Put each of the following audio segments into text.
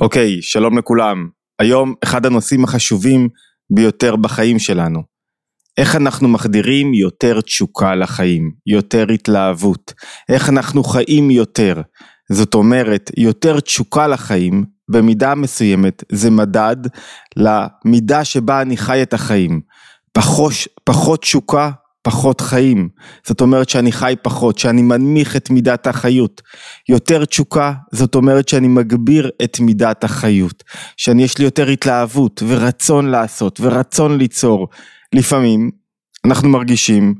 אוקיי, שלום לכולם. היום אחד הנושאים החשובים ביותר בחיים שלנו. איך אנחנו מחדירים יותר תשוקה לחיים, יותר התלהבות, איך אנחנו חיים יותר. זאת אומרת, יותר תשוקה לחיים, במידה מסוימת, זה מדד למידה שבה אני חי את החיים. פחות, פחות תשוקה, פחות חיים. זאת אומרת שאני חי פחות, שאני מנמיך את מידת החיות. יותר תשוקה, זאת אומרת שאני מגביר את מידת החיות. שאני יש לי יותר התלהבות ורצון לעשות ורצון ליצור. לפעמים אנחנו מרגישים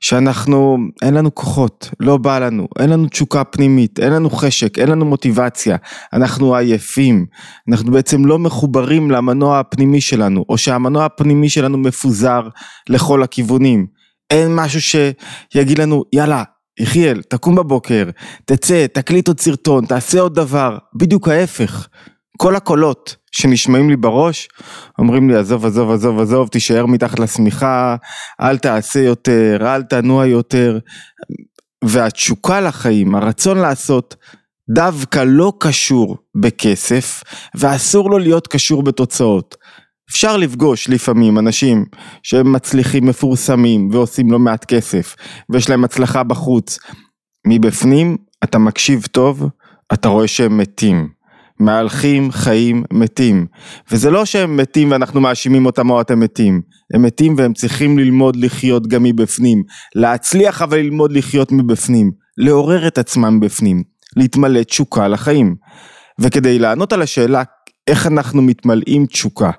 שאנחנו, אין לנו כוחות, לא בא לנו, אין לנו תשוקה פנימית, אין לנו חשק, אין לנו מוטיבציה, אנחנו עייפים, אנחנו בעצם לא מחוברים למנוע הפנימי שלנו, או שהמנוע הפנימי שלנו מפוזר לכל הכיוונים. אין משהו שיגיד לנו יאללה יחיאל תקום בבוקר תצא תקליט עוד סרטון תעשה עוד דבר. בדיוק ההפך. כל הקולות שנשמעים לי בראש אומרים לי עזוב עזוב עזוב עזוב תישאר מתחת לשמיכה אל תעשה יותר אל תנוע יותר. והתשוקה לחיים הרצון לעשות דווקא לא קשור בכסף ואסור לו להיות קשור בתוצאות אפשר לפגוש לפעמים אנשים שהם מצליחים מפורסמים ועושים לא מעט כסף ויש להם הצלחה בחוץ. מבפנים אתה מקשיב טוב, אתה רואה שהם מתים. מהלכים חיים מתים. וזה לא שהם מתים ואנחנו מאשימים אותם או אתם מתים. הם מתים והם צריכים ללמוד לחיות גם מבפנים. להצליח אבל ללמוד לחיות מבפנים. לעורר את עצמם בפנים. להתמלא תשוקה לחיים. וכדי לענות על השאלה איך אנחנו מתמלאים תשוקה,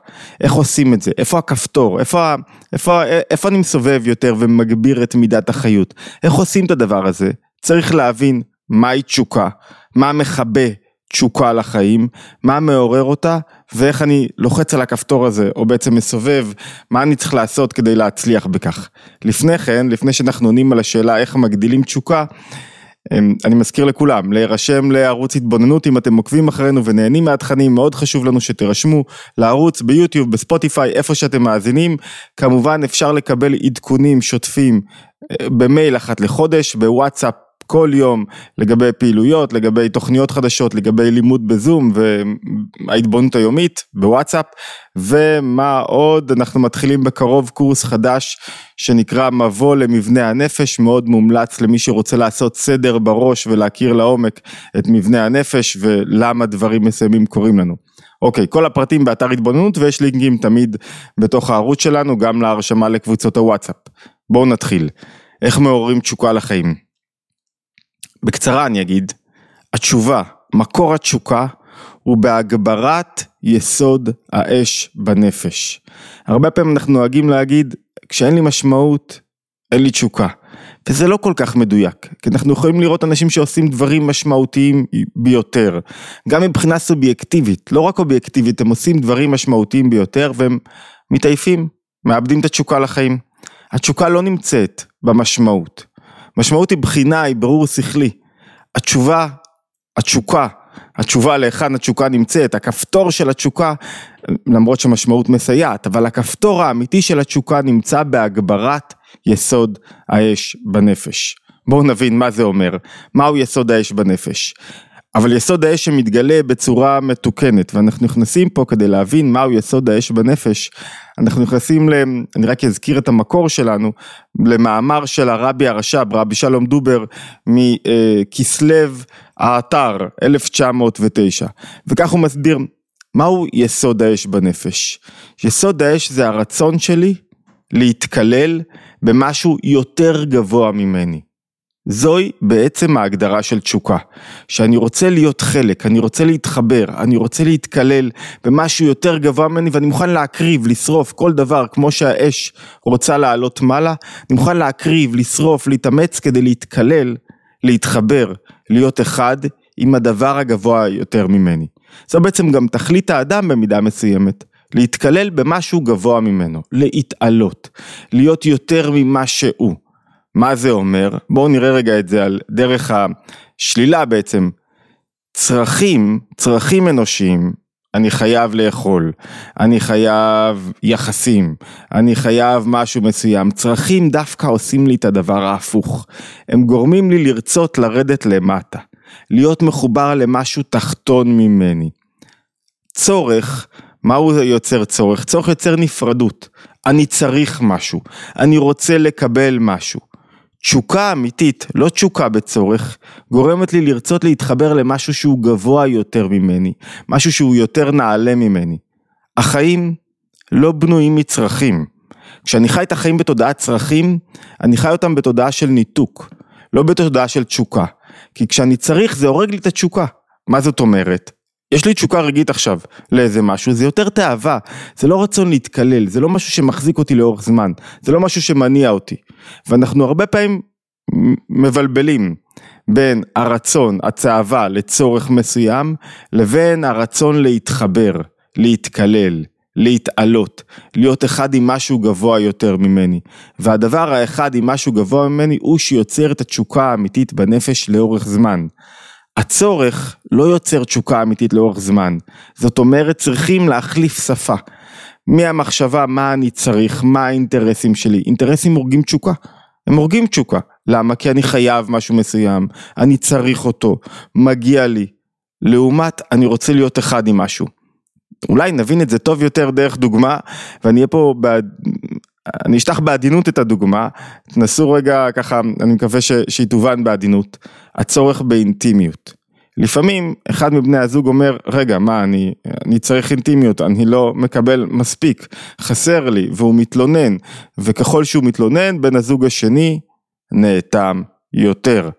איך עושים את זה, איפה הכפתור, איפה, איפה, איפה אני מסובב יותר ומגביר את מידת החיות, איך עושים את הדבר הזה, צריך להבין מהי תשוקה, מה מכבה תשוקה לחיים, מה מעורר אותה ואיך אני לוחץ על הכפתור הזה או בעצם מסובב מה אני צריך לעשות כדי להצליח בכך. לפני כן, לפני שאנחנו עונים על השאלה איך מגדילים תשוקה, אני מזכיר לכולם, להירשם לערוץ התבוננות אם אתם עוקבים אחרינו ונהנים מהתכנים, מאוד חשוב לנו שתירשמו לערוץ ביוטיוב, בספוטיפיי, איפה שאתם מאזינים. כמובן אפשר לקבל עדכונים שוטפים אה, במייל אחת לחודש, בוואטסאפ כל יום לגבי פעילויות, לגבי תוכניות חדשות, לגבי לימוד בזום וההתבוננות היומית בוואטסאפ ומה עוד, אנחנו מתחילים בקרוב קורס חדש שנקרא מבוא למבנה הנפש, מאוד מומלץ למי שרוצה לעשות סדר בראש ולהכיר לעומק את מבנה הנפש ולמה דברים מסוימים קורים לנו. אוקיי, כל הפרטים באתר התבוננות ויש לינקים תמיד בתוך הערוץ שלנו גם להרשמה לקבוצות הוואטסאפ. בואו נתחיל. איך מעוררים תשוקה לחיים? בקצרה אני אגיד, התשובה, מקור התשוקה הוא בהגברת יסוד האש בנפש. הרבה פעמים אנחנו נוהגים להגיד, כשאין לי משמעות, אין לי תשוקה. וזה לא כל כך מדויק, כי אנחנו יכולים לראות אנשים שעושים דברים משמעותיים ביותר, גם מבחינה סובייקטיבית, לא רק אובייקטיבית, הם עושים דברים משמעותיים ביותר והם מתעייפים, מאבדים את התשוקה לחיים. התשוקה לא נמצאת במשמעות, משמעות היא בחינה, היא ברור שכלי. התשובה, התשוקה, התשובה להיכן התשוקה נמצאת, הכפתור של התשוקה, למרות שמשמעות מסייעת, אבל הכפתור האמיתי של התשוקה נמצא בהגברת יסוד האש בנפש. בואו נבין מה זה אומר, מהו יסוד האש בנפש. אבל יסוד האש שמתגלה בצורה מתוקנת, ואנחנו נכנסים פה כדי להבין מהו יסוד האש בנפש, אנחנו נכנסים, ל, אני רק אזכיר את המקור שלנו, למאמר של הרבי הרש"ב, רבי שלום דובר, מכסלו האתר, 1909, וכך הוא מסביר, מהו יסוד האש בנפש? יסוד האש זה הרצון שלי להתקלל במשהו יותר גבוה ממני. זוהי בעצם ההגדרה של תשוקה, שאני רוצה להיות חלק, אני רוצה להתחבר, אני רוצה להתקלל במשהו יותר גבוה ממני ואני מוכן להקריב, לשרוף כל דבר כמו שהאש רוצה לעלות מעלה, אני מוכן להקריב, לשרוף, להתאמץ כדי להתקלל, להתחבר, להיות אחד עם הדבר הגבוה יותר ממני. זו בעצם גם תכלית האדם במידה מסוימת, להתקלל במשהו גבוה ממנו, להתעלות, להיות יותר ממה שהוא. מה זה אומר? בואו נראה רגע את זה על דרך השלילה בעצם. צרכים, צרכים אנושיים, אני חייב לאכול, אני חייב יחסים, אני חייב משהו מסוים, צרכים דווקא עושים לי את הדבר ההפוך, הם גורמים לי לרצות לרדת למטה, להיות מחובר למשהו תחתון ממני. צורך, מה הוא יוצר צורך? צורך יוצר נפרדות. אני צריך משהו, אני רוצה לקבל משהו. תשוקה אמיתית, לא תשוקה בצורך, גורמת לי לרצות להתחבר למשהו שהוא גבוה יותר ממני, משהו שהוא יותר נעלה ממני. החיים לא בנויים מצרכים. כשאני חי את החיים בתודעת צרכים, אני חי אותם בתודעה של ניתוק, לא בתודעה של תשוקה. כי כשאני צריך זה הורג לי את התשוקה. מה זאת אומרת? יש לי תשוקה רגעית עכשיו לאיזה משהו, זה יותר תאווה, זה לא רצון להתקלל, זה לא משהו שמחזיק אותי לאורך זמן, זה לא משהו שמניע אותי. ואנחנו הרבה פעמים מבלבלים בין הרצון, הצאווה לצורך מסוים, לבין הרצון להתחבר, להתקלל, להתעלות, להיות אחד עם משהו גבוה יותר ממני. והדבר האחד עם משהו גבוה ממני הוא שיוצר את התשוקה האמיתית בנפש לאורך זמן. הצורך לא יוצר תשוקה אמיתית לאורך זמן. זאת אומרת, צריכים להחליף שפה. מהמחשבה מה אני צריך, מה האינטרסים שלי. אינטרסים הורגים תשוקה. הם הורגים תשוקה. למה? כי אני חייב משהו מסוים, אני צריך אותו, מגיע לי. לעומת, אני רוצה להיות אחד עם משהו. אולי נבין את זה טוב יותר דרך דוגמה, ואני אהיה פה, בעד... אני אשטח בעדינות את הדוגמה, תנסו רגע ככה, אני מקווה ש... שהיא תובן בעדינות, הצורך באינטימיות. לפעמים אחד מבני הזוג אומר, רגע, מה, אני, אני צריך אינטימיות, אני לא מקבל מספיק, חסר לי, והוא מתלונן, וככל שהוא מתלונן, בן הזוג השני נאטם יותר.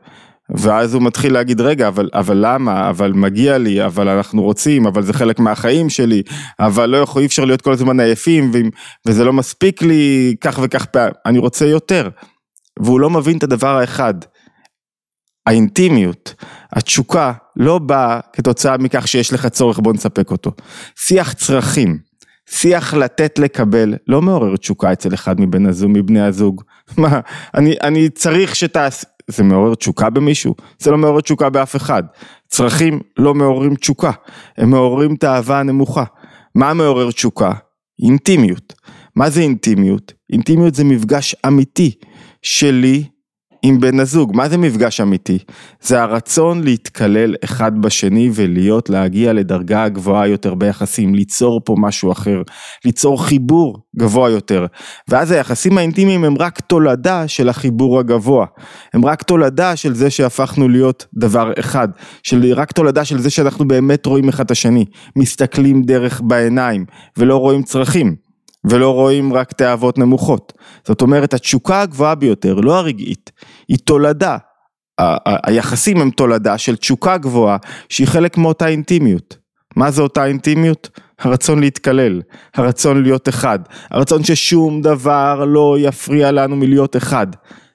ואז הוא מתחיל להגיד, רגע, אבל, אבל למה? אבל מגיע לי, אבל אנחנו רוצים, אבל זה חלק מהחיים שלי, אבל לא יכול, אי אפשר להיות כל הזמן עייפים, וזה לא מספיק לי כך וכך פעם, אני רוצה יותר. והוא לא מבין את הדבר האחד, האינטימיות, התשוקה, לא באה כתוצאה מכך שיש לך צורך, בוא נספק אותו. שיח צרכים, שיח לתת לקבל, לא מעורר תשוקה אצל אחד מבין הזוג, מבני הזוג. מה, אני, אני צריך שתעש... זה מעורר תשוקה במישהו? זה לא מעורר תשוקה באף אחד. צרכים לא מעוררים תשוקה, הם מעוררים את האהבה הנמוכה. מה מעורר תשוקה? אינטימיות. מה זה אינטימיות? אינטימיות זה מפגש אמיתי שלי עם בן הזוג. מה זה מפגש אמיתי? זה הרצון להתקלל אחד בשני ולהיות, להגיע לדרגה גבוהה יותר ביחסים, ליצור פה משהו אחר, ליצור חיבור גבוה יותר. ואז היחסים האינטימיים הם רק תולדה של החיבור הגבוה. הם רק תולדה של זה שהפכנו להיות דבר אחד. של רק תולדה של זה שאנחנו באמת רואים אחד את השני. מסתכלים דרך בעיניים ולא רואים צרכים. ולא רואים רק תאוות נמוכות. זאת אומרת, התשוקה הגבוהה ביותר, לא הרגעית, היא תולדה. היחסים הם תולדה של תשוקה גבוהה שהיא חלק מאותה אינטימיות. מה זה אותה אינטימיות? הרצון להתקלל, הרצון להיות אחד, הרצון ששום דבר לא יפריע לנו מלהיות אחד.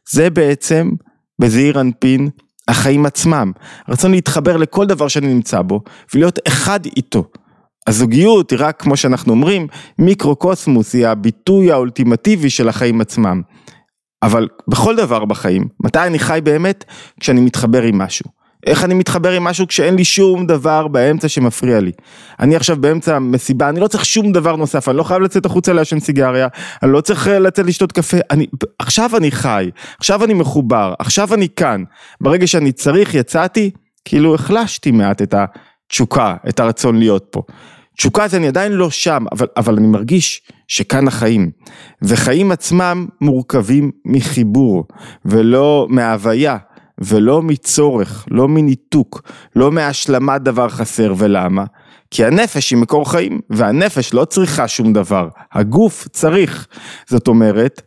זה בעצם, בזעיר אנפין, החיים עצמם. הרצון להתחבר לכל דבר שאני נמצא בו ולהיות אחד איתו. הזוגיות היא רק, כמו שאנחנו אומרים, מיקרוקוסמוס, היא הביטוי האולטימטיבי של החיים עצמם. אבל בכל דבר בחיים, מתי אני חי באמת? כשאני מתחבר עם משהו. איך אני מתחבר עם משהו כשאין לי שום דבר באמצע שמפריע לי. אני עכשיו באמצע מסיבה, אני לא צריך שום דבר נוסף, אני לא חייב לצאת החוצה לעשן סיגריה, אני לא צריך אה, לצאת לשתות קפה, אני, עכשיו אני חי, עכשיו אני מחובר, עכשיו אני כאן. ברגע שאני צריך, יצאתי, כאילו החלשתי מעט את התשוקה, את הרצון להיות פה. תשוקה זה אני עדיין לא שם, אבל, אבל אני מרגיש שכאן החיים. וחיים עצמם מורכבים מחיבור, ולא מהוויה, ולא מצורך, לא מניתוק, לא מהשלמת דבר חסר, ולמה? כי הנפש היא מקור חיים, והנפש לא צריכה שום דבר, הגוף צריך. זאת אומרת,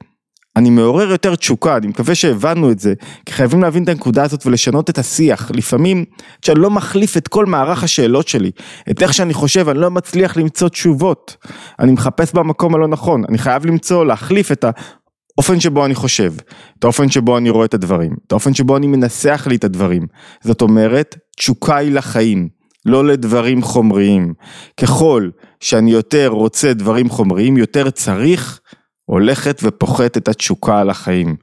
אני מעורר יותר תשוקה, אני מקווה שהבנו את זה, כי חייבים להבין את הנקודה הזאת ולשנות את השיח. לפעמים, כשאני לא מחליף את כל מערך השאלות שלי, את איך שאני חושב, אני לא מצליח למצוא תשובות. אני מחפש במקום הלא נכון, אני חייב למצוא, להחליף את האופן שבו אני חושב, את האופן שבו אני רואה את הדברים, את האופן שבו אני מנסח לי את הדברים. זאת אומרת, תשוקה היא לחיים. לא לדברים חומריים. ככל שאני יותר רוצה דברים חומריים, יותר צריך הולכת ופוחתת התשוקה על החיים.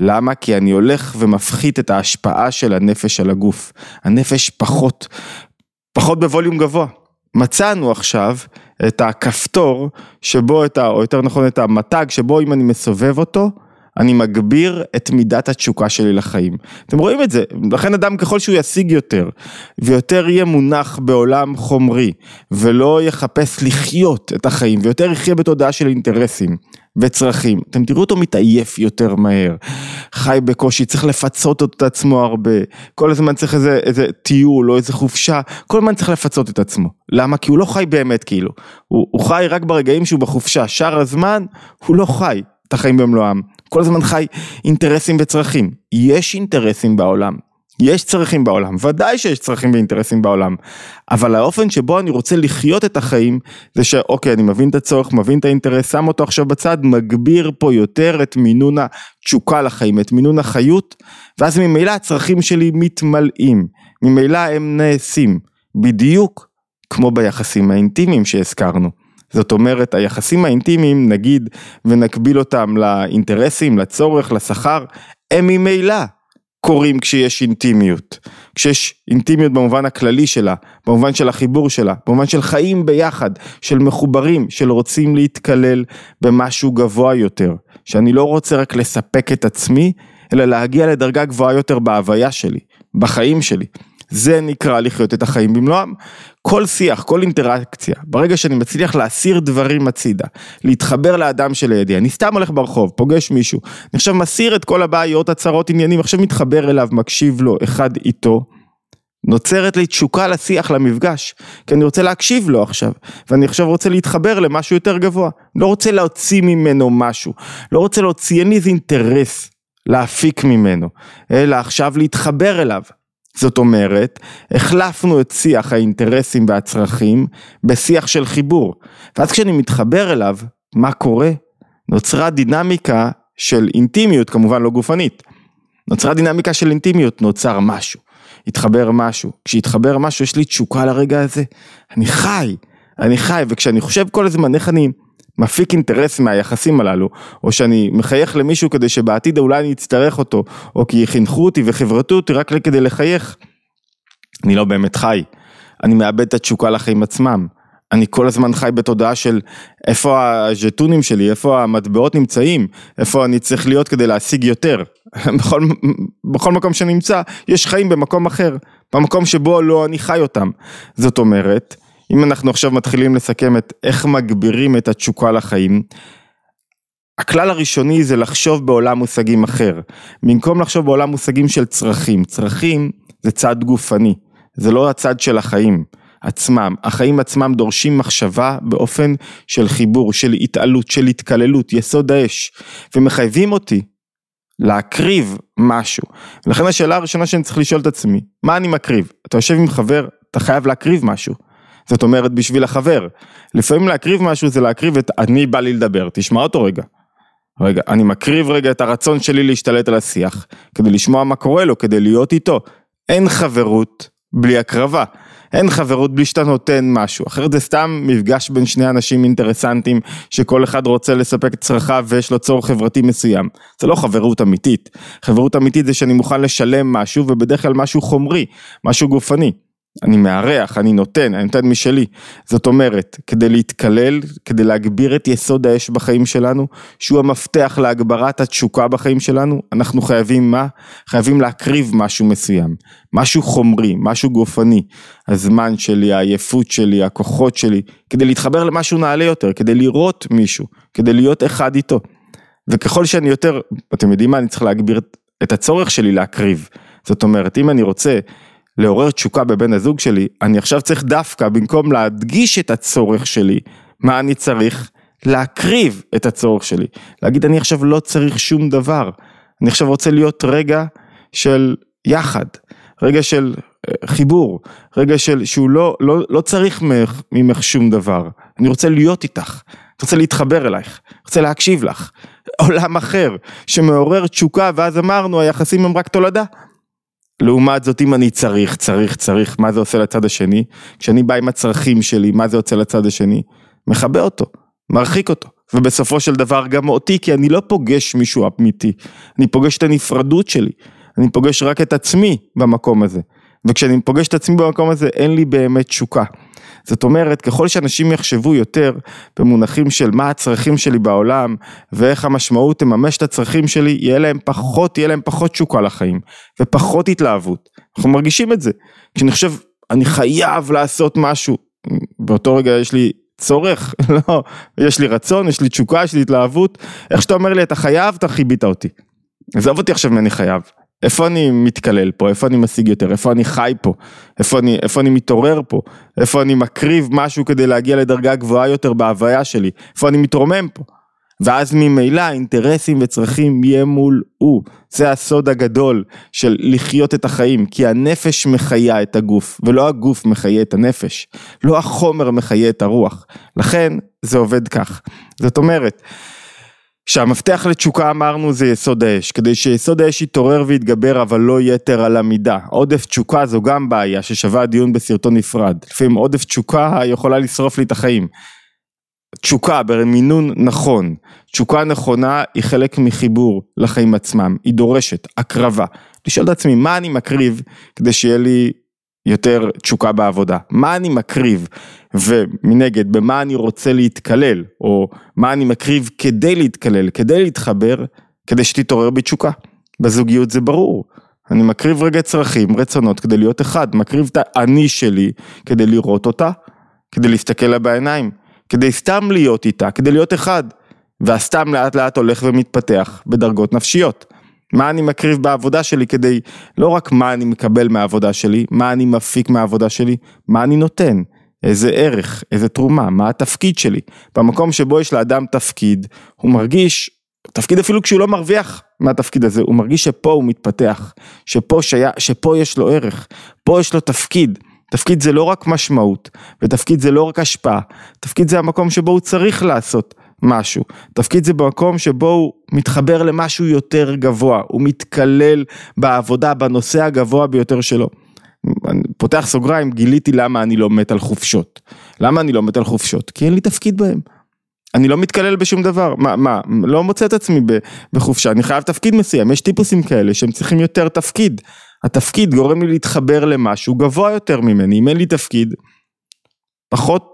למה? כי אני הולך ומפחית את ההשפעה של הנפש על הגוף. הנפש פחות, פחות בווליום גבוה. מצאנו עכשיו את הכפתור שבו את ה... או יותר נכון את המתג שבו אם אני מסובב אותו, אני מגביר את מידת התשוקה שלי לחיים. אתם רואים את זה, לכן אדם ככל שהוא ישיג יותר, ויותר יהיה מונח בעולם חומרי, ולא יחפש לחיות את החיים, ויותר יחיה בתודעה של אינטרסים וצרכים, אתם תראו אותו מתעייף יותר מהר, חי בקושי, צריך לפצות את עצמו הרבה, כל הזמן צריך איזה, איזה טיול או איזה חופשה, כל הזמן צריך לפצות את עצמו. למה? כי הוא לא חי באמת כאילו, הוא, הוא חי רק ברגעים שהוא בחופשה, שאר הזמן הוא לא חי את החיים במלואם. כל הזמן חי אינטרסים וצרכים. יש אינטרסים בעולם, יש צרכים בעולם, ודאי שיש צרכים ואינטרסים בעולם, אבל האופן שבו אני רוצה לחיות את החיים, זה שאוקיי, אני מבין את הצורך, מבין את האינטרס, שם אותו עכשיו בצד, מגביר פה יותר את מינון התשוקה לחיים, את מינון החיות, ואז ממילא הצרכים שלי מתמלאים, ממילא הם נעשים, בדיוק כמו ביחסים האינטימיים שהזכרנו. זאת אומרת, היחסים האינטימיים, נגיד, ונקביל אותם לאינטרסים, לצורך, לשכר, הם ממילא קורים כשיש אינטימיות. כשיש אינטימיות במובן הכללי שלה, במובן של החיבור שלה, במובן של חיים ביחד, של מחוברים, של רוצים להתקלל במשהו גבוה יותר. שאני לא רוצה רק לספק את עצמי, אלא להגיע לדרגה גבוהה יותר בהוויה שלי, בחיים שלי. זה נקרא לחיות את החיים במלואם. כל שיח, כל אינטראקציה, ברגע שאני מצליח להסיר דברים הצידה, להתחבר לאדם שלידי, אני סתם הולך ברחוב, פוגש מישהו, אני עכשיו מסיר את כל הבעיות, הצהרות, עניינים, עכשיו מתחבר אליו, מקשיב לו, אחד איתו. נוצרת לי תשוקה לשיח, למפגש, כי אני רוצה להקשיב לו עכשיו, ואני עכשיו רוצה להתחבר למשהו יותר גבוה, לא רוצה להוציא ממנו משהו, לא רוצה להוציא, אין לי איזה אינטרס להפיק ממנו, אלא עכשיו להתחבר אליו, זאת אומרת, החלפנו את שיח האינטרסים והצרכים בשיח של חיבור. ואז כשאני מתחבר אליו, מה קורה? נוצרה דינמיקה של אינטימיות, כמובן לא גופנית. נוצרה דינמיקה של אינטימיות, נוצר משהו. התחבר משהו. כשהתחבר משהו, יש לי תשוקה לרגע הזה. אני חי, אני חי, וכשאני חושב כל הזמן איך אני מפיק אינטרס מהיחסים הללו, או שאני מחייך למישהו כדי שבעתיד אולי אני אצטרך אותו, או כי חינכו אותי וחברתו אותי רק כדי לחייך, אני לא באמת חי. אני מאבד את התשוקה לחיים עצמם. אני כל הזמן חי בתודעה של איפה הז'טונים שלי, איפה המטבעות נמצאים, איפה אני צריך להיות כדי להשיג יותר. בכל, בכל מקום שנמצא, יש חיים במקום אחר, במקום שבו לא אני חי אותם. זאת אומרת, אם אנחנו עכשיו מתחילים לסכם את איך מגבירים את התשוקה לחיים, הכלל הראשוני זה לחשוב בעולם מושגים אחר. במקום לחשוב בעולם מושגים של צרכים, צרכים זה צד גופני, זה לא הצד של החיים עצמם. החיים עצמם דורשים מחשבה באופן של חיבור, של התעלות, של התקללות, יסוד האש, ומחייבים אותי להקריב משהו. ולכן השאלה הראשונה שאני צריך לשאול את עצמי, מה אני מקריב? אתה יושב עם חבר, אתה חייב להקריב משהו. זאת אומרת בשביל החבר. לפעמים להקריב משהו זה להקריב את אני בא לי לדבר, תשמע אותו רגע. רגע, אני מקריב רגע את הרצון שלי להשתלט על השיח, כדי לשמוע מה קורה לו, כדי להיות איתו. אין חברות בלי הקרבה. אין חברות בלי שאתה נותן משהו, אחרת זה סתם מפגש בין שני אנשים אינטרסנטים שכל אחד רוצה לספק את צרכיו ויש לו צורך חברתי מסוים. זה לא חברות אמיתית. חברות אמיתית זה שאני מוכן לשלם משהו ובדרך כלל משהו חומרי, משהו גופני. אני מארח, אני נותן, אני נותן משלי. זאת אומרת, כדי להתקלל, כדי להגביר את יסוד האש בחיים שלנו, שהוא המפתח להגברת התשוקה בחיים שלנו, אנחנו חייבים מה? חייבים להקריב משהו מסוים. משהו חומרי, משהו גופני. הזמן שלי, העייפות שלי, הכוחות שלי, כדי להתחבר למשהו נעלה יותר, כדי לראות מישהו, כדי להיות אחד איתו. וככל שאני יותר, אתם יודעים מה, אני צריך להגביר את הצורך שלי להקריב. זאת אומרת, אם אני רוצה לעורר תשוקה בבן הזוג שלי, אני עכשיו צריך דווקא, במקום להדגיש את הצורך שלי, מה אני צריך? להקריב את הצורך שלי. להגיד, אני עכשיו לא צריך שום דבר. אני עכשיו רוצה להיות רגע של יחד, רגע של אה, חיבור, רגע של שהוא לא, לא, לא צריך ממך, ממך שום דבר. אני רוצה להיות איתך, אני רוצה להתחבר אלייך, אני רוצה להקשיב לך. עולם אחר שמעורר תשוקה, ואז אמרנו, היחסים הם רק תולדה. לעומת זאת אם אני צריך, צריך, צריך, מה זה עושה לצד השני? כשאני בא עם הצרכים שלי, מה זה עושה לצד השני? מכבה אותו, מרחיק אותו. ובסופו של דבר גם אותי, כי אני לא פוגש מישהו אמיתי, אני פוגש את הנפרדות שלי, אני פוגש רק את עצמי במקום הזה. וכשאני פוגש את עצמי במקום הזה אין לי באמת תשוקה. זאת אומרת, ככל שאנשים יחשבו יותר במונחים של מה הצרכים שלי בעולם ואיך המשמעות תממש את הצרכים שלי, יהיה להם פחות, יהיה להם פחות תשוקה לחיים ופחות התלהבות. אנחנו מרגישים את זה. כשאני חושב, אני חייב לעשות משהו, באותו רגע יש לי צורך, לא, יש לי רצון, יש לי תשוקה, יש לי התלהבות, איך שאתה אומר לי אתה חייב, אתה חיבית אותי. עזוב אותי עכשיו מני חייב. איפה אני מתקלל פה, איפה אני משיג יותר, איפה אני חי פה, איפה אני, איפה אני מתעורר פה, איפה אני מקריב משהו כדי להגיע לדרגה גבוהה יותר בהוויה שלי, איפה אני מתרומם פה. ואז ממילא אינטרסים וצרכים ימולאו. זה הסוד הגדול של לחיות את החיים, כי הנפש מחיה את הגוף, ולא הגוף מחיה את הנפש. לא החומר מחיה את הרוח. לכן זה עובד כך. זאת אומרת, שהמפתח לתשוקה אמרנו זה יסוד האש, כדי שיסוד האש יתעורר ויתגבר אבל לא יתר על המידה. עודף תשוקה זו גם בעיה ששווה דיון בסרטון נפרד. לפעמים עודף תשוקה יכולה לשרוף לי את החיים. תשוקה במינון נכון, תשוקה נכונה היא חלק מחיבור לחיים עצמם, היא דורשת הקרבה. לשאול את עצמי מה אני מקריב כדי שיהיה לי יותר תשוקה בעבודה, מה אני מקריב ומנגד במה אני רוצה להתקלל או מה אני מקריב כדי להתקלל, כדי להתחבר, כדי שתתעורר בי תשוקה. בזוגיות זה ברור, אני מקריב רגע צרכים, רצונות כדי להיות אחד, מקריב את האני שלי כדי לראות אותה, כדי להסתכל לה בעיניים. כדי סתם להיות איתה, כדי להיות אחד. והסתם לאט לאט הולך ומתפתח בדרגות נפשיות. מה אני מקריב בעבודה שלי כדי, לא רק מה אני מקבל מהעבודה שלי, מה אני מפיק מהעבודה שלי, מה אני נותן, איזה ערך, איזה תרומה, מה התפקיד שלי. במקום שבו יש לאדם תפקיד, הוא מרגיש, תפקיד אפילו כשהוא לא מרוויח מהתפקיד הזה, הוא מרגיש שפה הוא מתפתח, שפה, שיה, שפה יש לו ערך, פה יש לו תפקיד. תפקיד זה לא רק משמעות, ותפקיד זה לא רק השפעה, תפקיד זה המקום שבו הוא צריך לעשות משהו, תפקיד זה במקום שבו הוא מתחבר למשהו יותר גבוה, הוא מתקלל בעבודה, בנושא הגבוה ביותר שלו. אני פותח סוגריים, גיליתי למה אני לא מת על חופשות. למה אני לא מת על חופשות? כי אין לי תפקיד בהם. אני לא מתקלל בשום דבר, מה, מה, לא מוצא את עצמי בחופשה, אני חייב תפקיד מסוים, יש טיפוסים כאלה שהם צריכים יותר תפקיד. התפקיד גורם לי להתחבר למשהו גבוה יותר ממני, אם אין לי תפקיד, פחות,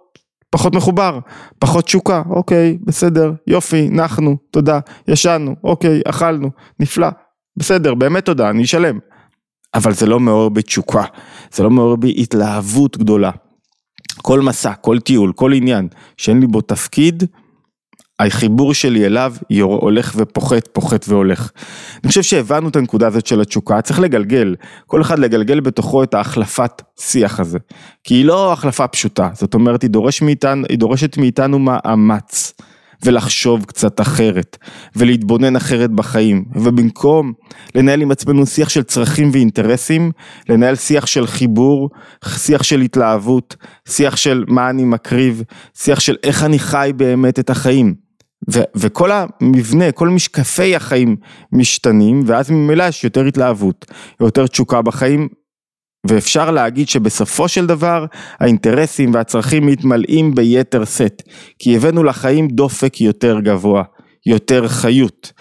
פחות מחובר, פחות תשוקה, אוקיי, בסדר, יופי, נחנו, תודה, ישנו, אוקיי, אכלנו, נפלא, בסדר, באמת תודה, אני אשלם. אבל זה לא מעורר בי תשוקה, זה לא מעורר בי התלהבות גדולה. כל מסע, כל טיול, כל עניין שאין לי בו תפקיד, החיבור שלי אליו הולך ופוחת, פוחת והולך. אני חושב שהבנו את הנקודה הזאת של התשוקה, צריך לגלגל, כל אחד לגלגל בתוכו את ההחלפת שיח הזה. כי היא לא החלפה פשוטה, זאת אומרת היא, דורש מאיתנו, היא דורשת מאיתנו מאמץ. ולחשוב קצת אחרת, ולהתבונן אחרת בחיים, ובמקום לנהל עם עצמנו שיח של צרכים ואינטרסים, לנהל שיח של חיבור, שיח של התלהבות, שיח של מה אני מקריב, שיח של איך אני חי באמת את החיים. וכל המבנה, כל משקפי החיים משתנים, ואז ממילא יש יותר התלהבות, יותר תשוקה בחיים, ואפשר להגיד שבסופו של דבר האינטרסים והצרכים מתמלאים ביתר שאת, כי הבאנו לחיים דופק יותר גבוה, יותר חיות.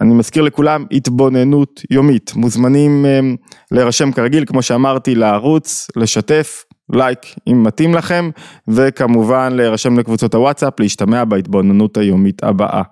אני מזכיר לכולם התבוננות יומית, מוזמנים um, להירשם כרגיל, כמו שאמרתי, לערוץ, לשתף, לייק אם מתאים לכם, וכמובן להירשם לקבוצות הוואטסאפ, להשתמע בהתבוננות היומית הבאה.